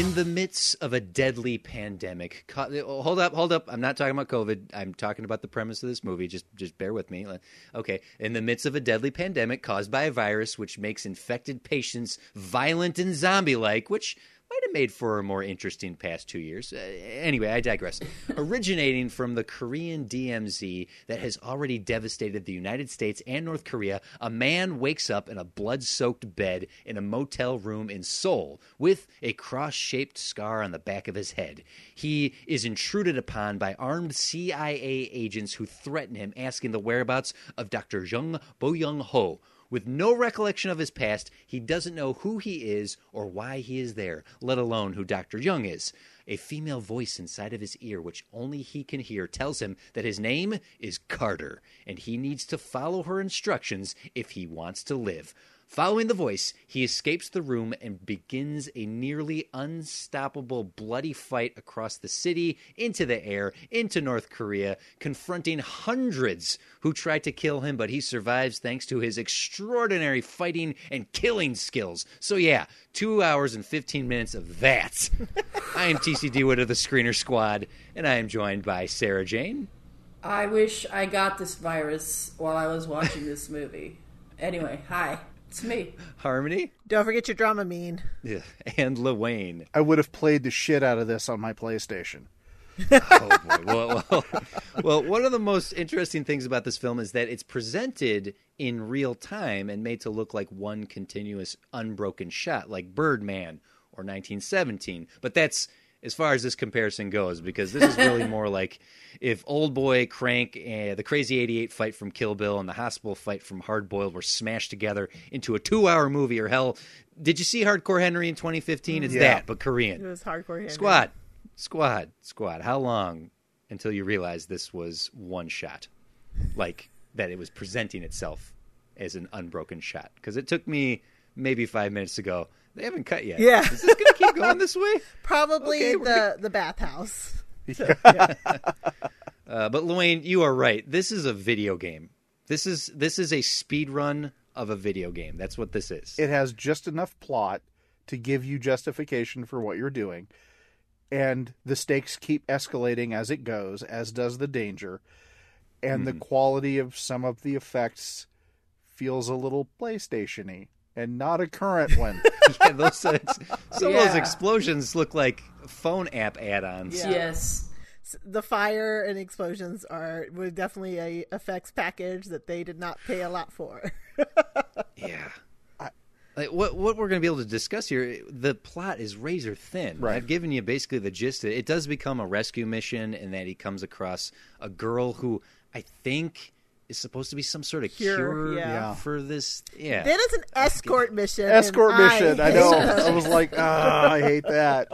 In the midst of a deadly pandemic, co- hold up, hold up. I'm not talking about COVID. I'm talking about the premise of this movie. Just, just bear with me. Okay. In the midst of a deadly pandemic caused by a virus which makes infected patients violent and zombie-like, which might have made for a more interesting past two years. Uh, anyway, I digress. Originating from the Korean DMZ that has already devastated the United States and North Korea, a man wakes up in a blood soaked bed in a motel room in Seoul with a cross shaped scar on the back of his head. He is intruded upon by armed CIA agents who threaten him, asking the whereabouts of Dr. Jung Bo Young Ho with no recollection of his past, he doesn't know who he is or why he is there, let alone who Dr. Young is. A female voice inside of his ear, which only he can hear, tells him that his name is Carter, and he needs to follow her instructions if he wants to live. Following the voice, he escapes the room and begins a nearly unstoppable bloody fight across the city, into the air, into North Korea, confronting hundreds who try to kill him, but he survives thanks to his extraordinary fighting and killing skills. So, yeah, two hours and 15 minutes of that. I am TC Dewood of the Screener Squad, and I am joined by Sarah Jane. I wish I got this virus while I was watching this movie. Anyway, hi. It's me. Harmony. Don't forget your Dramamine. Yeah. And Lewayne. I would have played the shit out of this on my PlayStation. oh boy. Well, well, well, one of the most interesting things about this film is that it's presented in real time and made to look like one continuous unbroken shot, like Birdman or 1917. But that's as far as this comparison goes, because this is really more like if Old Boy, Crank, and the Crazy 88 fight from Kill Bill and the Hospital fight from Hard Boiled were smashed together into a two hour movie, or hell, did you see Hardcore Henry in 2015? It's Yeah. that, but Korean. It was hardcore. Henry. Squad, squad, squad. How long until you realized this was one shot? Like that it was presenting itself as an unbroken shot? Because it took me maybe five minutes to go. They haven't cut yet. Yeah. Is this keep going this way? Probably Okay, we're the the bathhouse. Uh, but Luane, you are right. This is a video game. This is this is a speed run of a video game. That's what this is. It has just enough plot to give you justification for what you're doing. And the stakes keep escalating as it goes, as does the danger. And the quality of some of the effects feels a little PlayStation y and not a current one. yeah, those, uh, some of those explosions look like phone app add-ons. Yeah. Yes. The fire and explosions are were definitely a effects package that they did not pay a lot for. Yeah. Like what what we're going to be able to discuss here, the plot is razor thin. Right. I've given you basically the gist. It does become a rescue mission, and that he comes across a girl who I think is supposed to be some sort of Cure, cure, yeah. for this. Yeah, then it's an escort mission. Escort mission. I hate know. those. I was like, ah, I hate that.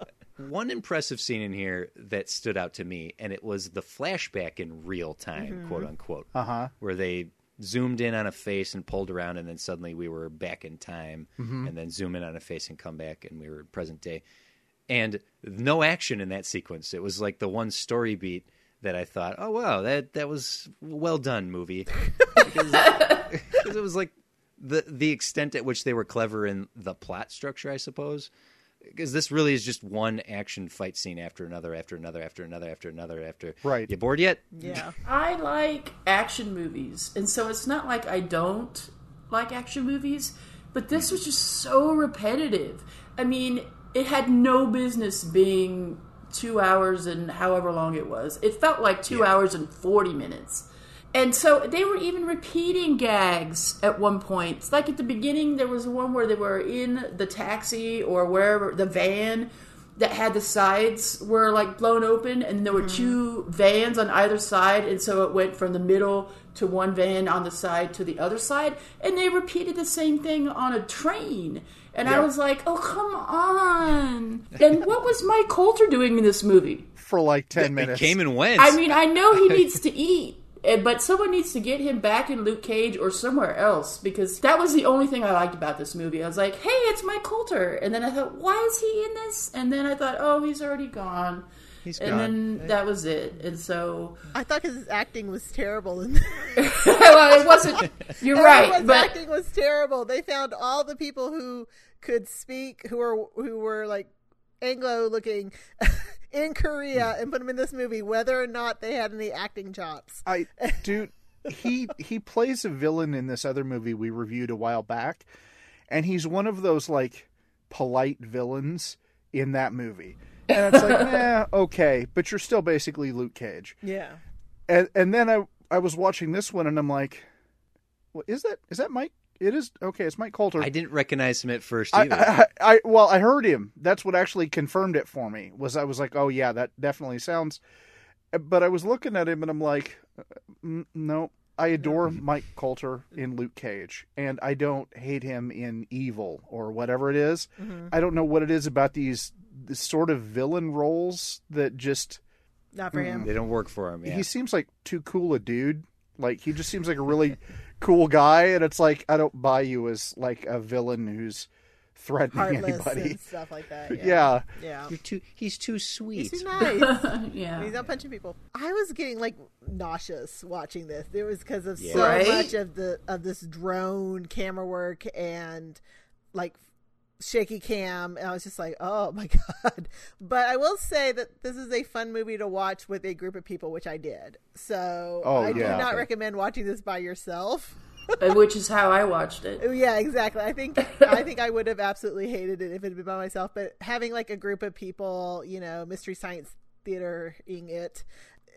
one impressive scene in here that stood out to me, and it was the flashback in real time, quote unquote, Uh huh. where they zoomed in on a face and pulled around, and then suddenly we were back in time, and then zoom in on a face and come back, and we were present day. And no action in that sequence. It was like the one story beat that I thought, oh wow, that that was well done, movie, because, because it was like the the extent at which they were clever in the plot structure, I suppose. Because this really is just one action fight scene after another, after another, after another, after another, after. Right. You bored yet? Yeah. I like action movies, and so it's not like I don't like action movies, but this was just so repetitive. I mean, it had no business being two hours and however long it was. It felt like two hours and 40 minutes. And so they were even repeating gags at one point. It's like at the beginning, there was one where they were in the taxi or wherever, the van that had the sides were like blown open, and there were hmm. two vans on either side. And so it went from the middle to one van on the side to the other side. And they repeated the same thing on a train. And I was like, oh, come on. And what was Mike Colter doing in this movie? for like ten It minutes. came and went. I mean, I know he needs to eat, Eh, but someone needs to get him back in Luke Cage or somewhere else because that was the only thing I liked about this movie. I was like, hey, it's Mike Colter. And then I thought, why is he in this? And then I thought, oh, he's already gone. He's and gone. then that was it. And so, I thought his acting was terrible in there. well, it wasn't, you're right, Everyone's but acting was terrible. They found all the people who could speak, who were who were like Anglo looking in Korea, and put them in this movie, whether or not they had any acting chops. I dude, he he plays a villain in this other movie we reviewed a while back, and he's one of those like polite villains in that movie. And it's like, yeah, okay, but you're still basically Luke Cage. Yeah, And and then I I was watching this one and I'm like, well, is that is that Mike? It is okay. It's Mike Colter. I didn't recognize him at first I, either. I, I well, I heard him. That's what actually confirmed it for me. Was I was like, oh yeah, that definitely sounds. But I was looking at him and I'm like, "Mm, no. I adore Mike Coulter in Luke Cage, and I don't hate him in Evil or whatever it is. I don't know what it is about these, this sort of villain roles that just not for him. they don't work for him. Yeah. he seems like too cool a dude. Like he just seems like a really cool guy, and it's like I don't buy you as like a villain who's threatening Heartless anybody. and stuff like that. Yeah, Yeah. yeah. You're too. He's too sweet. He's too nice. yeah. He's not punching people. I was getting like nauseous watching this. It was because of Yeah. so Right? much of the of this drone camera work and like shaky cam and I was just like, "Oh my god." But I will say that this is a fun movie to watch with a group of people, which I did. So, Oh, I do yeah. not recommend watching this by yourself. Uh, Which is how I watched it. Oh, Yeah, exactly. I think I think I would have absolutely hated it if it had been by myself. But having like a group of people, you know, mystery science theatering it,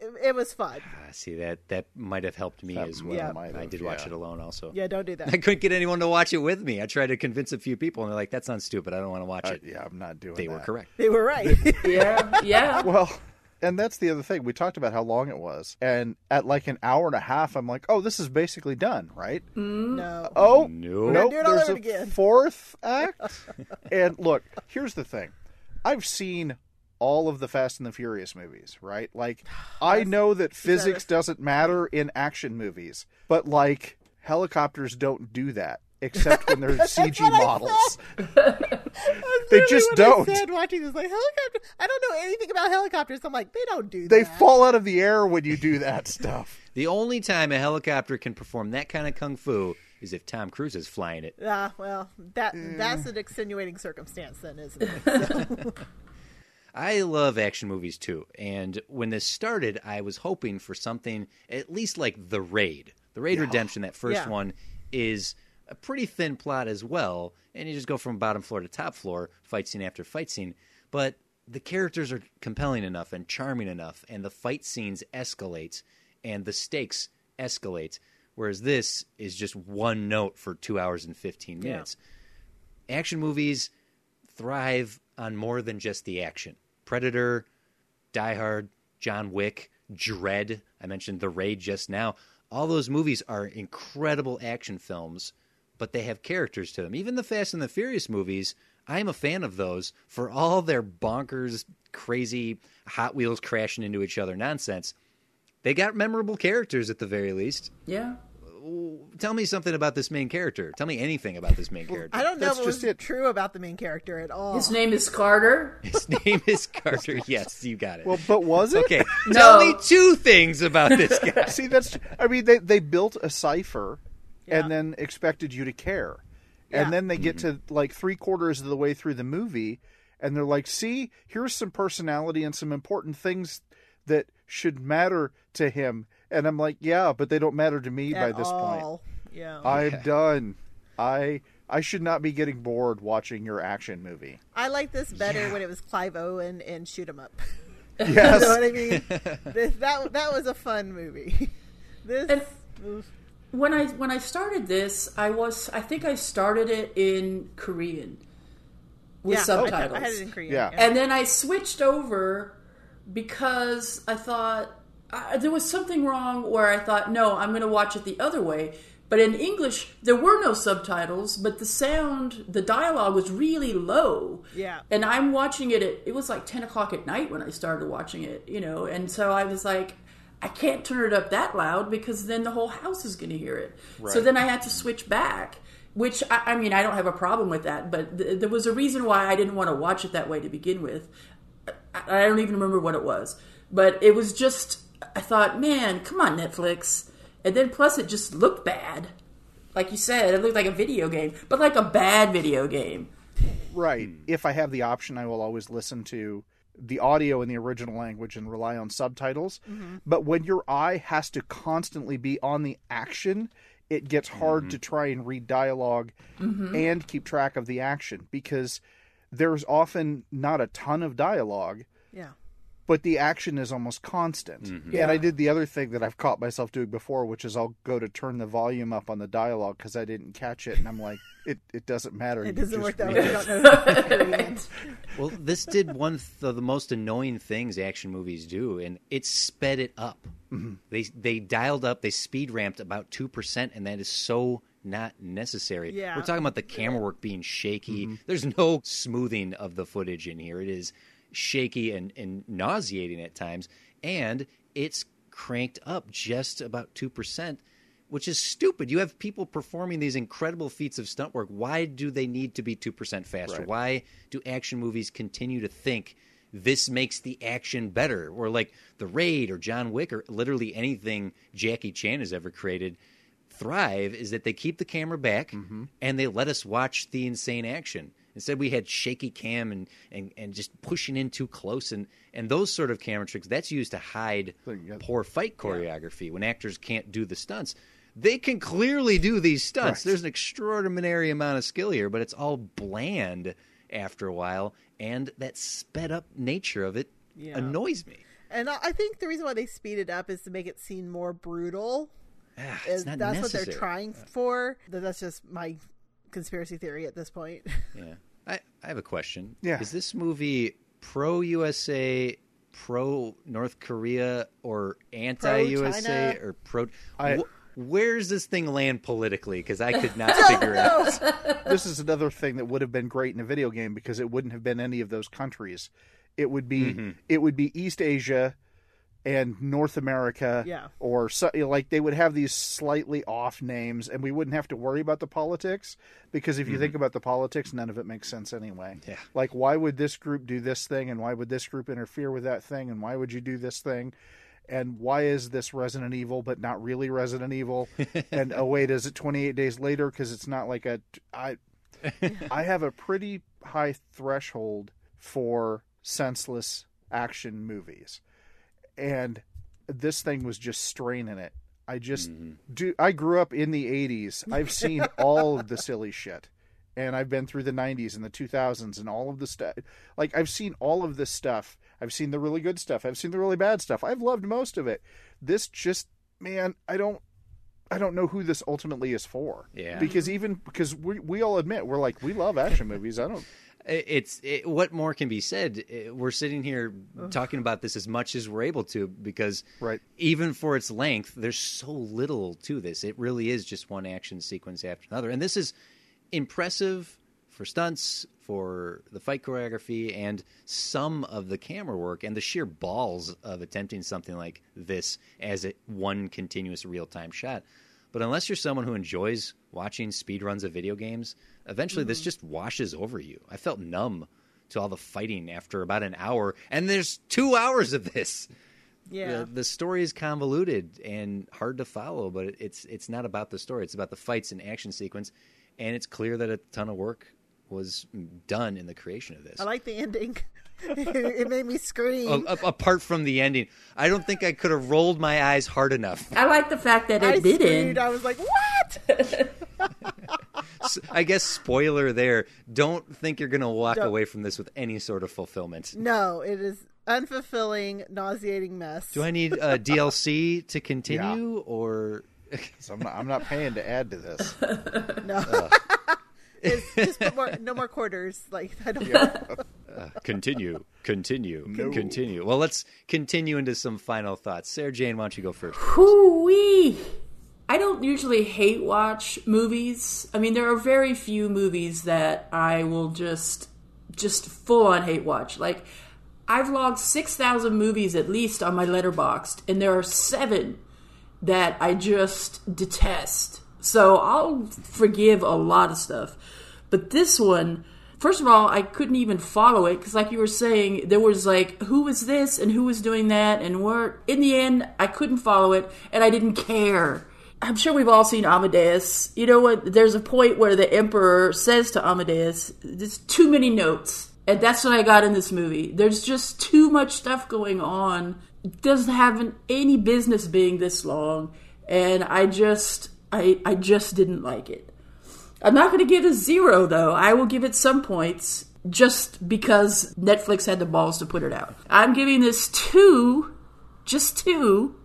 it, it was fun. Ah, see that that might have helped me That as well. Yeah. might I did watch yeah. it alone also. Yeah, don't do that. I couldn't get anyone to watch it with me. I tried to convince a few people, and they're like, "That sounds stupid. I don't want to watch Uh, it." yeah, I'm not doing they that. were correct. They were right. Yeah, yeah. Well, and that's the other thing. We talked about how long it was, and at like an hour and a half, I'm like, oh, this is basically done, right? no. Oh No. nope, do it all there's a again. fourth act. and look, here's the thing: I've seen all of the Fast and the Furious movies, right? Like, I know that physics doesn't matter in action movies, but like helicopters don't do that. Except when they're CG models. They literally just don't. I said watching this, like helicopter. I don't know anything about helicopters. I'm like, they don't do They that. fall out of the air when you do that stuff. The only time a helicopter can perform that kind of kung fu is if Tom Cruise is flying it. Ah, well, that Mm. that's an extenuating circumstance, then, isn't it? So, I love action movies too, and when this started, I was hoping for something at least like The Raid. The Raid Redemption, that first Yeah. one, is a pretty thin plot as well, and you just go from bottom floor to top floor, fight scene after fight scene. But the characters are compelling enough and charming enough, and the fight scenes escalate, and the stakes escalate. Whereas this is just one note for two hours and fifteen minutes. Action movies thrive on more than just the action. Predator, Die Hard, John Wick, Dredd, I mentioned The Raid just now. All those movies are incredible action films, but they have characters to them. Even the Fast and the Furious movies, I'm a fan of those for all their bonkers, crazy Hot Wheels crashing into each other nonsense. They got memorable characters at the very least. Yeah. Tell me something about this main character. Tell me anything about this main character. I don't know That's what was just it. true about the main character at all. His name is Carter. His name is Carter. Yes, you got it. Well, but was it? Okay, No. tell me two things about this guy. See, that's. I mean, they they built a cipher, Yeah. and then expected you to care, Yeah. and then they get to mm-hmm. like three quarters of the way through the movie, and they're like, "See, here's some personality and some important things that should matter to him." And I'm like, "Yeah, but they don't matter to me by at this point. all. Yeah. I'm done. I I should not be getting bored watching your action movie." I like this better when it was Clive Owen and Shoot 'Em Up. Yes. you know what I mean? this, that that was a fun movie. This. And- when I when I started this, I was I think I started it in Korean with yeah, I- subtitles. I, had it in Korean. Yeah. And then I switched over because I thought uh, there was something wrong where I thought, no, I'm going to watch it the other way. But in English, there were no subtitles, but the sound, the dialogue was really low. Yeah. And I'm watching it at, it was like 10 o'clock at night when I started watching it, you know, and so I was like, I can't turn it up that loud because then the whole house is going to hear it. So then I had to switch back, which I, I mean, I don't have a problem with that, but th- there was a reason why I didn't want to watch it that way to begin with. I, I don't even remember what it was, but it was just, I thought, man, come on, Netflix. And then plus it just looked bad. Like you said, it looked like a video game, but like a bad video game. Right. Hmm. If I have the option, I will always listen to the audio in the original language and rely on subtitles. Mm-hmm. But when your eye has to constantly be on the action, it gets hard to mm-hmm. try and read dialog mm-hmm. and keep track of the action because there's often not a ton of dialogue, Yeah. But the action is almost constant. Mm-hmm. And I did the other thing that I've caught myself doing before, which is I'll go to turn the volume up on the dialogue because I didn't catch it, and I'm like, it, it doesn't matter. It You doesn't work that way. it. Don't know Well, this did one of the most annoying things action movies do, and it sped it up. Mm-hmm. They they dialed up, they speed ramped about two percent, and that is so not necessary. Yeah. We're talking about the camera work being shaky. Mm-hmm. There's no smoothing of the footage in here. It is shaky and, and nauseating at times, and it's cranked up just about two percent. Which is stupid. You have people performing these incredible feats of stunt work. Why do they need to be 2% faster? Right. Why do action movies continue to think this makes the action better? Or like The Raid or John Wick or literally anything Jackie Chan has ever created thrive is that they keep the camera back mm-hmm. and they let us watch the insane action. Instead, we had shaky cam and, and, and just pushing in too close and, and those sort of camera tricks. That's used to hide So got- poor fight choreography when actors can't do the stunts. They can clearly do these stunts. Right. There's an extraordinary amount of skill here, but it's all bland after a while, and that sped up nature of it Yeah. annoys me. And I I think the reason why they speed it up is to make it seem more brutal. Ah, it's not that's necessary. what they're trying for. That's just my conspiracy theory at this point. Yeah. I, I have a question. Yeah. Is this movie pro USA, pro North Korea, or anti USA, or pro? I- Wh- Where's this thing land politically? Because I could not figure it out. this is another thing that would have been great in a video game because it wouldn't have been any of those countries. It would be Mm-hmm. it would be East Asia and North America, Yeah. or so, like they would have these slightly off names, and we wouldn't have to worry about the politics because if you mm-hmm. think about the politics, none of it makes sense anyway. Yeah. Like, why would this group do this thing, and why would this group interfere with that thing, and why would you do this thing? And why is this Resident Evil, but not really Resident Evil? and oh wait, is it 28 days later? Because it's not like a. I I have a pretty high threshold for senseless action movies. And this thing was just straining it. I just mm-hmm. do I grew up in the 80s. I've seen all of the silly shit. And I've been through the 90s and the 2000s and all of the stuff. Like I've seen all of this stuff. I've seen the really good stuff. I've seen the really bad stuff. I've loved most of it. This just man, I don't I don't know who this ultimately is for. Yeah. Because even because we we all admit we're like we love action movies. I don't It's it, what more can be said. We're sitting here talking about this as much as we're able to because Right. even for its length, there's so little to this. It really is just one action sequence after another, and this is impressive for stunts, for the fight choreography, and some of the camera work, and the sheer balls of attempting something like this as a one continuous real time shot. But unless you're someone who enjoys watching speedruns of video games, eventually this mm-hmm. just washes over you. I felt numb to all the fighting after about an hour, and there's two hours of this. Yeah. The, the story is convoluted and hard to follow, but it's it's not about the story. It's about the fights and action sequence, and it's clear that a ton of work was done in the creation of this. I like the ending. it made me scream. A- a- apart from the ending, I don't think I could have rolled my eyes hard enough. I like the fact that I it didn't. screamed. I was like, "What?" I guess spoiler there. Don't think you're going to walk Don't- away from this with any sort of fulfillment. no, it is. unfulfilling, nauseating mess. Do I need a DLC to continue or So I'm not, I'm not paying to add to this. no. It's just put more, no more quarters. Like I don't. uh, continue, continue, No. continue? Well, let's continue into some final thoughts. Sarah Jane, why don't you go first? Hoo-wee. I don't usually hate watch movies. I mean, there are very few movies that I will just just full on hate watch. Like I've logged 6,000 movies at least on my letterboxd and there are 7 that I just detest. So I'll forgive a lot of stuff. But this one, first of all, I couldn't even follow it because, like you were saying, there was like, who was this and who was doing that, and where. In the end, I couldn't follow it and I didn't care. I'm sure we've all seen Amadeus. You know what? There's a point where the Emperor says to Amadeus, there's too many notes. And that's what I got in this movie. There's just too much stuff going on. It doesn't have any business being this long. And I just, I, I just didn't like it. I'm not going to give it a zero, though. I will give it some points just because Netflix had the balls to put it out. I'm giving this two, just two,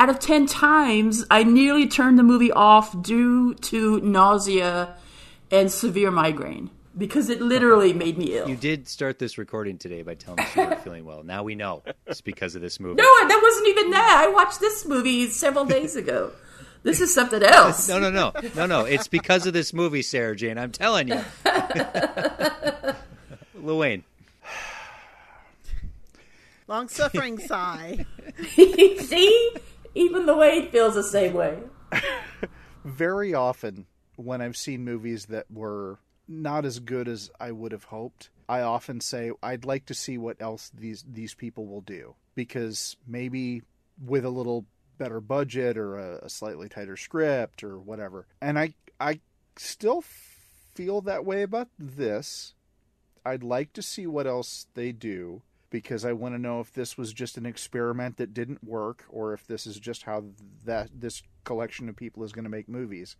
out of 10 times. I nearly turned the movie off due to nausea and severe migraine because it literally made me ill. You did start this recording today by telling us you weren't feeling well. Now we know it's because of this movie. No, that wasn't even that. I watched this movie several days ago. This is something else. No, no, no, no, no. It's because of this movie, Sarah Jane. I'm telling you. Lil Wayne. Long suffering sigh. See? Even the Wade feels the same way. Very often, when I've seen movies that were not as good as I would have hoped, I often say I'd like to see what else these these people will do because maybe with a little better budget or a, a slightly tighter script or whatever. And I I still feel that way about this. I'd like to see what else they do because I want to know if this was just an experiment that didn't work or if this is just how that this collection of people is going to make movies.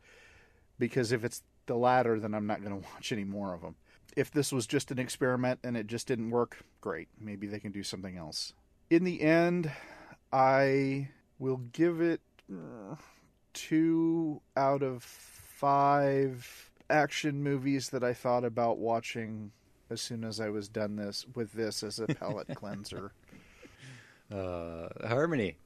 Because if it's the latter, then I'm not going to watch any more of them. If this was just an experiment and it just didn't work, great. Maybe they can do something else. In the end, I will give it uh, two out of five action movies that I thought about watching as soon as I was done this with this as a palate cleanser. Uh, Harmony.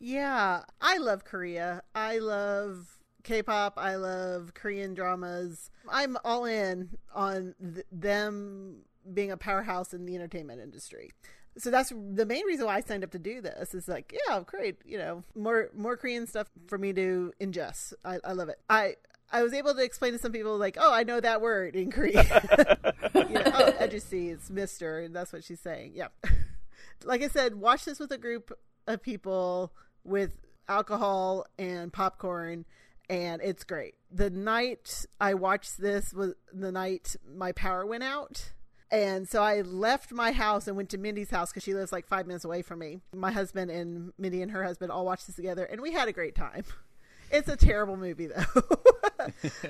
Yeah, I love Korea. I love K-pop. I love Korean dramas. I'm all in on th- them being a powerhouse in the entertainment industry. So that's the main reason why I signed up to do this. Is like, yeah, great. You know, more more Korean stuff for me to ingest. I, I love it. I I was able to explain to some people like, oh, I know that word in Korean. you know, oh, ahjussi, it's Mister, and that's what she's saying. Yeah. like I said, watch this with a group of people with alcohol and popcorn and it's great. The night I watched this was the night my power went out. And so I left my house and went to Mindy's house because she lives like five minutes away from me. My husband and Mindy and her husband all watched this together, and we had a great time. It's a terrible movie, though.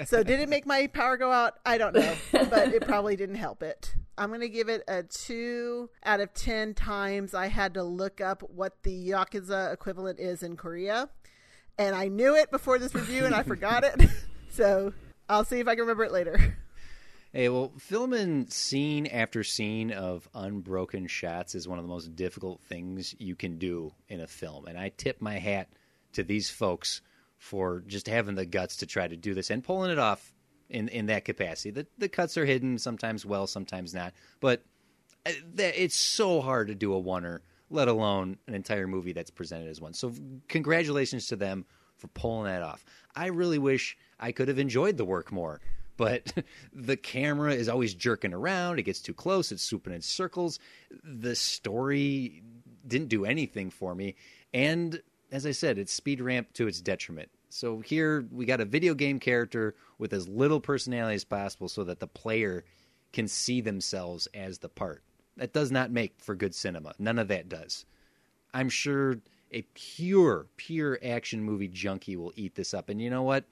so, did it make my power go out? I don't know, but it probably didn't help it. I'm going to give it a two out of 10 times I had to look up what the Yakuza equivalent is in Korea. And I knew it before this review and I forgot it. so, I'll see if I can remember it later. Hey, well, filming scene after scene of unbroken shots is one of the most difficult things you can do in a film. And I tip my hat to these folks for just having the guts to try to do this and pulling it off in, in that capacity. The, the cuts are hidden, sometimes well, sometimes not. But uh, it's so hard to do a oner, let alone an entire movie that's presented as one. So, congratulations to them for pulling that off. I really wish I could have enjoyed the work more but the camera is always jerking around. It gets too close. It's swooping in circles. The story didn't do anything for me. And as I said, it's speed ramp to its detriment. So here we got a video game character with as little personality as possible so that the player can see themselves as the part. That does not make for good cinema. None of that does. I'm sure a pure, pure action movie junkie will eat this up. And you know what?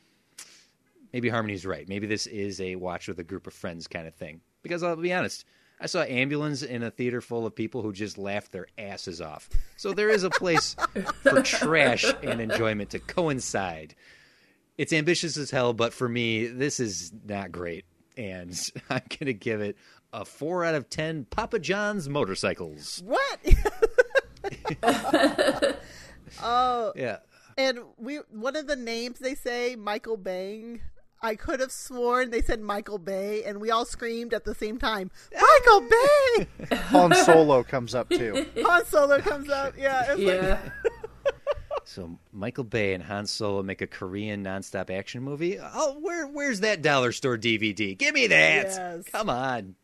Maybe Harmony's right. Maybe this is a watch with a group of friends kind of thing. Because I'll be honest, I saw Ambulance in a theater full of people who just laughed their asses off. So there is a place for trash and enjoyment to coincide. It's ambitious as hell, but for me, this is not great. And I'm going to give it a 4 out of 10 Papa John's motorcycles. What? oh, Yeah. and we one of the names they say, Michael Bang. I could have sworn they said Michael Bay, and we all screamed at the same time, Michael Bay! Han Solo comes up too. Han Solo comes up. Yeah, it's like, Yeah. So Michael Bay and Han Solo make a Korean nonstop action movie. Oh, where where's that dollar store DVD? Give me that. Yes. Come on.